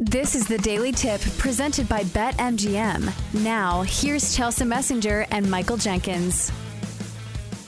This is the Daily Tip presented by BetMGM. Now, here's Chelsa Messinger and Michael Jenkins.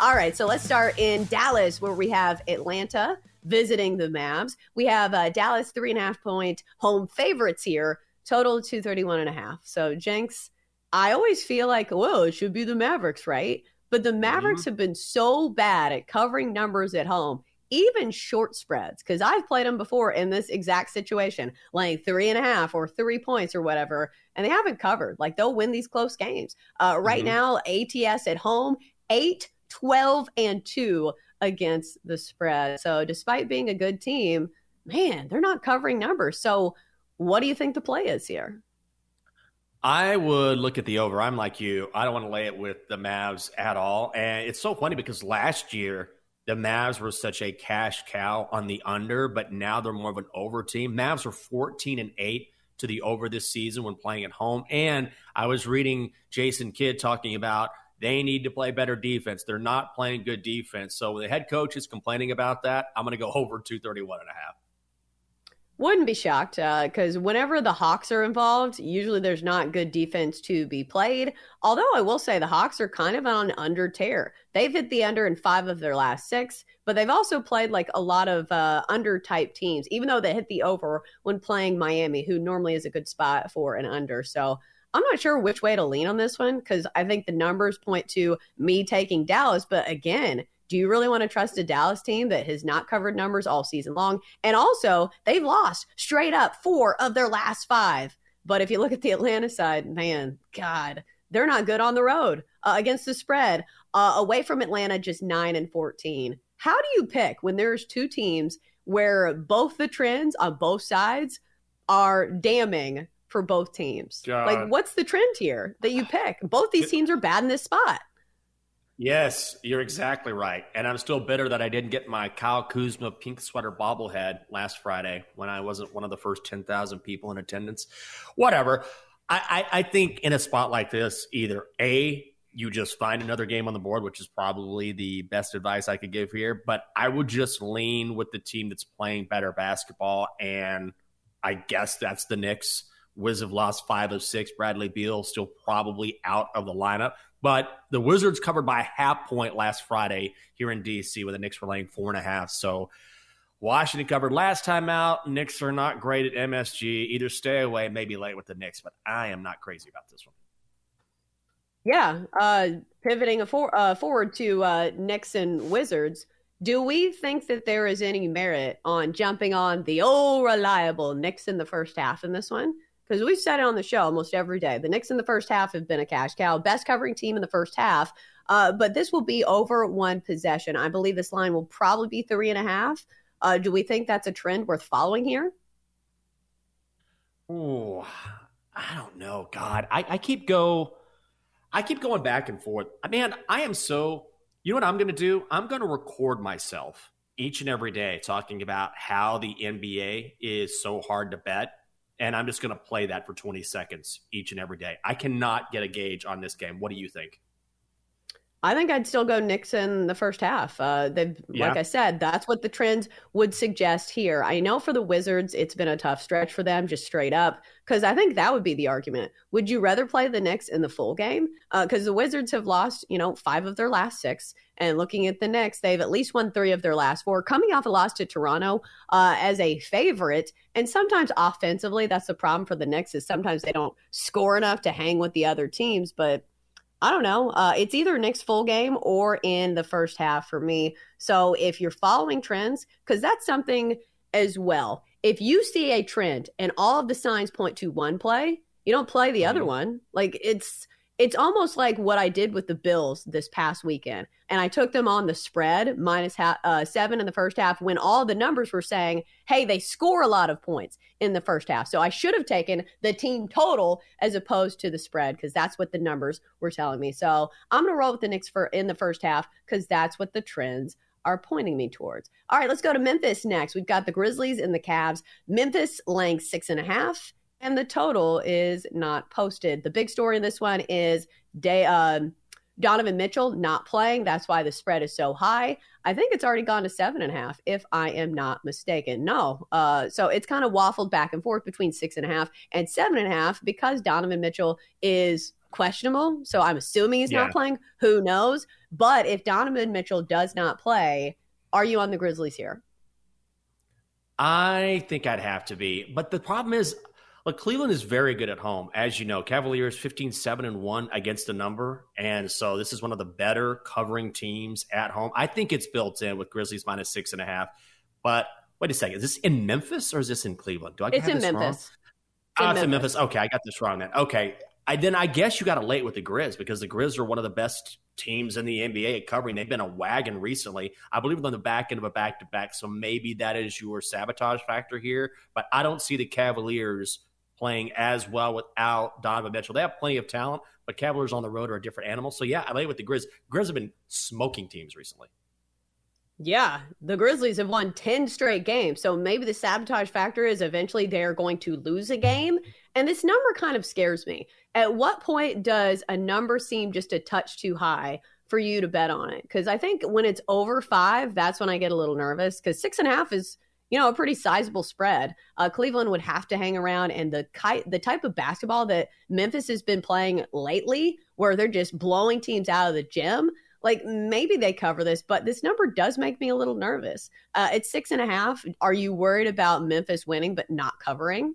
All right, so let's start in Dallas, where we have Atlanta visiting the Mavs. We have uh, Dallas three and a half point home favorites here, total 231 and a half. So, Jenks, I always feel like, whoa, it should be the Mavericks, right? But the Mavericks mm-hmm. have been so bad at covering numbers at home even short spreads, because I've played them before in this exact situation, laying three and a half or three points or whatever, and they haven't covered. Like they'll win these close games. Uh, right mm-hmm. now, ATS at home, 8, 12, and 2 against the spread. So despite being a good team, man, they're not covering numbers. So what do you think the play is here? I would look at the over. I'm like you. I don't want to lay it with the Mavs at all. And it's so funny because last year the Mavs were such a cash cow on the under, but now they're more of an over team. Mavs are 14 and 8 to the over this season when playing at home. And I was reading Jason Kidd talking about they need to play better defense. They're not playing good defense. So the head coach is complaining about that. I'm going to go over 231 and a half. Wouldn't be shocked because uh, whenever the Hawks are involved, usually there's not good defense to be played. Although I will say the Hawks are kind of on under tear. They've hit the under in five of their last six, but they've also played like a lot of uh, under type teams, even though they hit the over when playing Miami, who normally is a good spot for an under. So I'm not sure which way to lean on this one because I think the numbers point to me taking Dallas. But again, do you really want to trust a Dallas team that has not covered numbers all season long? And also, they've lost straight up four of their last five. But if you look at the Atlanta side, man, God, they're not good on the road uh, against the spread. Uh, away from Atlanta, just 9 and 14. How do you pick when there's two teams where both the trends on both sides are damning for both teams? God. Like, what's the trend here that you pick? Both these teams are bad in this spot. Yes, you're exactly right. And I'm still bitter that I didn't get my Kyle Kuzma pink sweater bobblehead last Friday when I wasn't one of the first 10,000 people in attendance. Whatever. I, I, I think in a spot like this, either A, you just find another game on the board, which is probably the best advice I could give here. But I would just lean with the team that's playing better basketball. And I guess that's the Knicks. Wiz have lost five of six. Bradley Beal still probably out of the lineup. But the Wizards covered by half point last Friday here in DC, where the Knicks were laying four and a half. So Washington covered last time out. Knicks are not great at MSG. Either stay away, maybe late with the Knicks, but I am not crazy about this one. Yeah, uh, pivoting uh, forward to uh, Knicks and Wizards. Do we think that there is any merit on jumping on the old reliable Knicks in the first half in this one? Because we've said it on the show almost every day. The Knicks in the first half have been a cash cow, best covering team in the first half. Uh, but this will be over one possession. I believe this line will probably be three and a half. Uh, do we think that's a trend worth following here? Oh, I don't know. God, I, I keep go, I keep going back and forth. Man, I am so. You know what I'm going to do? I'm going to record myself each and every day talking about how the NBA is so hard to bet and I'm just going to play that for 20 seconds each and every day. I cannot get a gauge on this game. What do you think? I think I'd still go Knicks in the first half. Uh, they've, yeah. like I said, that's what the trends would suggest here. I know for the Wizards, it's been a tough stretch for them, just straight up, because I think that would be the argument. Would you rather play the Knicks in the full game? Because uh, the Wizards have lost, you know, five of their last six, and looking at the Knicks, they've at least won three of their last four, coming off a loss to Toronto uh, as a favorite. And sometimes offensively, that's the problem for the Knicks is sometimes they don't score enough to hang with the other teams, but I don't know. Uh, it's either Knicks full game or in the first half for me. So if you're following trends, because that's something as well. If you see a trend and all of the signs point to one play, you don't play the mm-hmm. other one. Like it's it's almost like what I did with the Bills this past weekend. And I took them on the spread minus ha- uh, seven in the first half when all the numbers were saying, hey, they score a lot of points in the first half. So I should have taken the team total as opposed to the spread because that's what the numbers were telling me. So I'm going to roll with the Knicks for in the first half because that's what the trends are pointing me towards. All right, let's go to Memphis next. We've got the Grizzlies and the Cavs. Memphis laying six and a half and the total is not posted. The big story in this one is day, um, Donovan Mitchell not playing. That's why the spread is so high. I think it's already gone to seven and a half, if I am not mistaken. No. Uh, so it's kind of waffled back and forth between six and a half and seven and a half because Donovan Mitchell is questionable. So I'm assuming he's yeah. not playing. Who knows? But if Donovan Mitchell does not play, are you on the Grizzlies here? I think I'd have to be. But the problem is, Look, Cleveland is very good at home, as you know. Cavaliers 15 7 and 1 against the number. And so this is one of the better covering teams at home. I think it's built in with Grizzlies minus six and a half. But wait a second. Is this in Memphis or is this in Cleveland? Do I it's ah, in Memphis. Wrong? It's in, oh, it's in Memphis. Okay, I got this wrong then. Okay. I then I guess you got to late with the Grizz because the Grizz are one of the best teams in the NBA at covering. They've been a wagon recently. I believe on the back end of a back to back. So maybe that is your sabotage factor here. But I don't see the Cavaliers playing as well without Donovan Mitchell. They have plenty of talent, but Cavaliers on the road are a different animal. So yeah, I lay with the Grizz. Grizz have been smoking teams recently. Yeah, the Grizzlies have won 10 straight games. So maybe the sabotage factor is eventually they're going to lose a game. And this number kind of scares me. At what point does a number seem just a touch too high for you to bet on it? Because I think when it's over five, that's when I get a little nervous because six and a half is you know, a pretty sizable spread. Uh, Cleveland would have to hang around, and the ki- the type of basketball that Memphis has been playing lately, where they're just blowing teams out of the gym. Like maybe they cover this, but this number does make me a little nervous. Uh, it's six and a half. Are you worried about Memphis winning but not covering?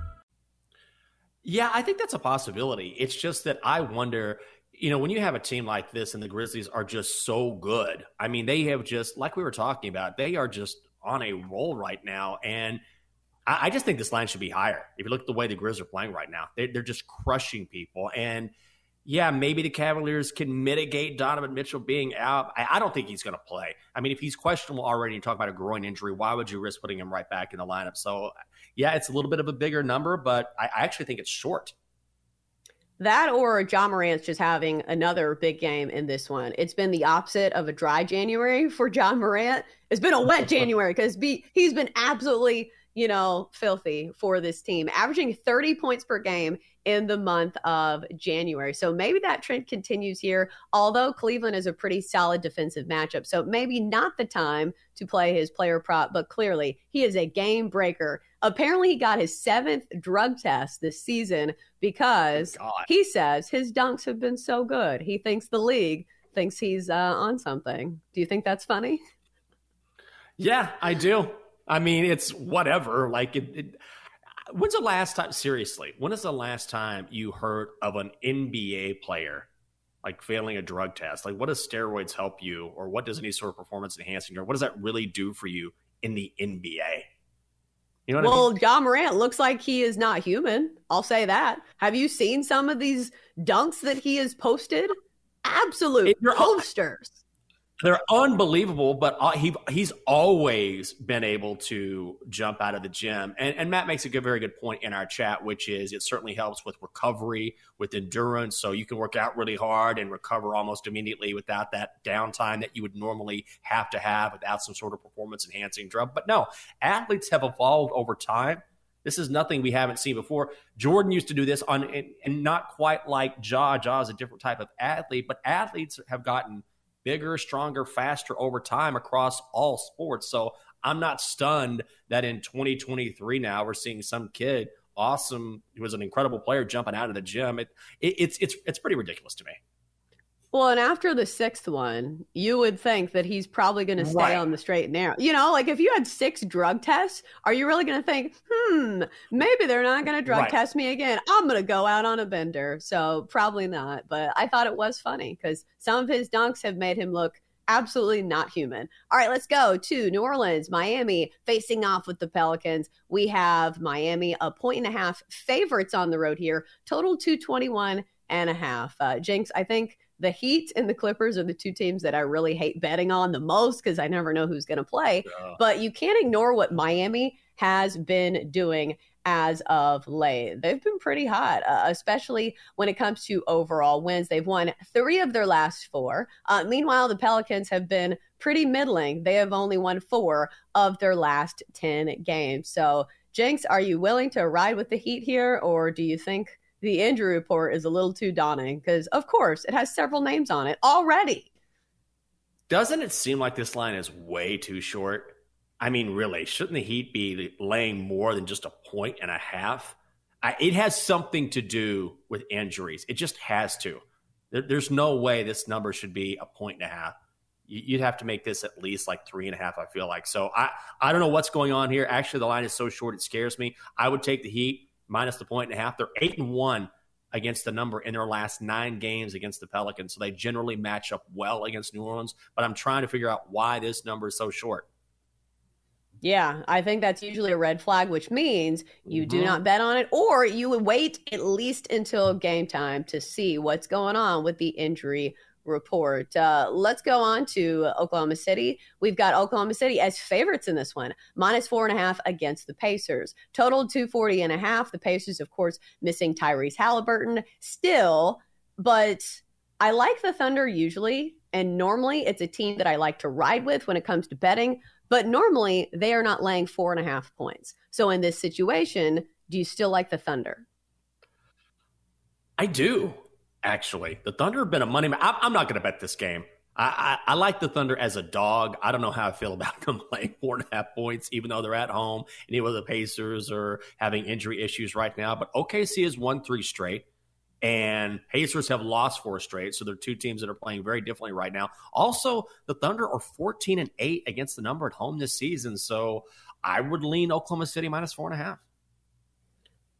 Yeah, I think that's a possibility. It's just that I wonder, you know, when you have a team like this and the Grizzlies are just so good. I mean, they have just, like we were talking about, they are just on a roll right now. And I, I just think this line should be higher. If you look at the way the Grizz are playing right now, they, they're just crushing people. And yeah, maybe the Cavaliers can mitigate Donovan Mitchell being out. I, I don't think he's going to play. I mean, if he's questionable already, you talk about a groin injury, why would you risk putting him right back in the lineup? So yeah, it's a little bit of a bigger number, but I, I actually think it's short. That or Ja Morant's just having another big game in this one. It's been the opposite of a dry January for Ja Morant. It's been a wet January because he's been absolutely, you know, filthy for this team, averaging 30 points per game in the month of January. So maybe that trend continues here, although Cleveland is a pretty solid defensive matchup. So maybe not the time to play his player prop, but clearly he is a game breaker. Apparently, he got his seventh drug test this season because he says his dunks have been so good. He thinks the league thinks he's uh, on something. Do you think that's funny? Yeah, I do. I mean, it's whatever. Like it, it When's the last time, seriously, when is the last time you heard of an NBA player like failing a drug test? Like, what does steroids help you, or what does any sort of performance enhancing drug, what does that really do for you in the NBA? You know well, I mean? Ja Morant looks like he is not human. I'll say that. Have you seen some of these dunks that he has posted? Absolute posters. They're unbelievable, but uh, he he's always been able to jump out of the gym. And, and Matt makes a good, very good point in our chat, which is it certainly helps with recovery, with endurance. So you can work out really hard and recover almost immediately without that downtime that you would normally have to have without some sort of performance enhancing drug. But no, athletes have evolved over time This is nothing we haven't seen before. Jordan used to do this on, and, and not quite like Ja. Ja is a different type of athlete, but athletes have gotten bigger, stronger, faster over time across all sports. So I'm not stunned that in 2023 now we're seeing some kid, awesome, who was an incredible player, jumping out of the gym. It, it, it's it's it's pretty ridiculous to me. Well, and after the sixth one, you would think that he's probably going to stay right. on the straight and narrow. You know, like if you had six drug tests, are you really going to think, hmm, maybe they're not going to drug right. test me again? I'm going to go out on a bender. So probably not. But I thought it was funny because some of his dunks have made him look absolutely not human. All right, let's go to New Orleans, Miami facing off with the Pelicans. We have Miami a point and a half favorites on the road here, total 221 and a half. Uh, Jenks, I think the Heat and the Clippers are the two teams that I really hate betting on the most because I never know who's going to play. Yeah. But you can't ignore what Miami has been doing as of late. They've been pretty hot, uh, especially when it comes to overall wins. They've won three of their last four. Uh, meanwhile, the Pelicans have been pretty middling. They have only won four of their last 10 games. So, Jenks, are you willing to ride with the Heat here, or do you think the injury report is a little too daunting because, of course, it has several names on it already. Doesn't it seem like this line is way too short? I mean, really, shouldn't the Heat be laying more than just a point and a half? I, it has something to do with injuries. It just has to. There, there's no way this number should be a point and a half. You'd have to make this at least like three and a half. I feel like so. I I don't know what's going on here. Actually, the line is so short it scares me. I would take the Heat minus the point and a half. They're eight and one against the number in their last nine games against the Pelicans. So they generally match up well against New Orleans. But I'm trying to figure out why this number is so short. Yeah, I think that's usually a red flag, which means you mm-hmm. do not bet on it, or you would wait at least until game time to see what's going on with the injury report. Uh, let's go on to Oklahoma City. We've got Oklahoma City as favorites in this one, minus four and a half against the Pacers. Total 240 and a half. The Pacers, of course, missing Tyrese Halliburton still, but I like the Thunder usually. And normally it's a team that I like to ride with when it comes to betting, but normally they are not laying four and a half points. So in this situation, do you still like the Thunder? I do actually. The Thunder have been a money. I'm not going to bet this game. I, I, I, like the Thunder as a dog. I don't know how I feel about them playing four and a half points, even though they're at home. And even the Pacers are having injury issues right now. But OKC has won three straight, and Pacers have lost four straight. So they're two teams that are playing very differently right now. Also, the Thunder are 14 and 8 against the number at home this season. So I would lean Oklahoma City minus four and a half.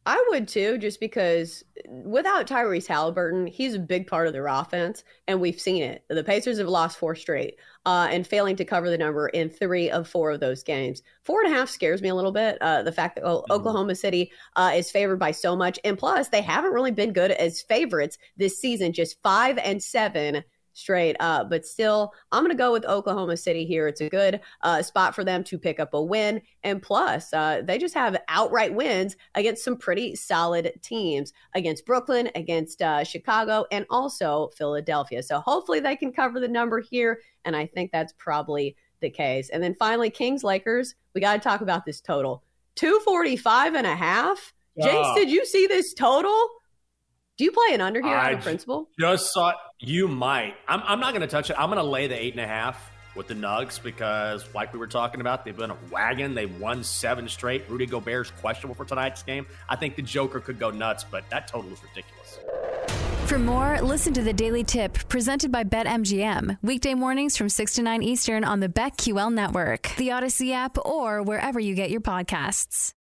I would too, just because without Tyrese Halliburton, he's a big part of their offense, and we've seen it. The Pacers have lost four straight uh, and failing to cover the number in three of four of those games. Four and a half scares me a little bit. Uh, the fact that oh, mm-hmm. Oklahoma City uh, is favored by so much, and plus they haven't really been good as favorites this season, just five and seven straight up. But still, I'm going to go with Oklahoma City here. It's a good uh, spot for them to pick up a win. And plus, uh, they just have outright wins against some pretty solid teams against Brooklyn, against uh, Chicago, and also Philadelphia. So hopefully they can cover the number here. And I think that's probably the case. And then finally, Kings Lakers. We got to talk about this total 245 and a half. James, did you see this total? Do you play an under here I principle? Just saw you might. I'm, I'm not going to touch it. I'm going to lay the eight and a half with the Nugs because, like we were talking about, they've been a wagon. They've won seven straight. Rudy Gobert's questionable for tonight's game. I think the Joker could go nuts, but that total is ridiculous. For more, listen to the Daily Tip presented by BetMGM. Weekday mornings from 6 to 9 Eastern on the BetQL network, the Audacy app, or wherever you get your podcasts.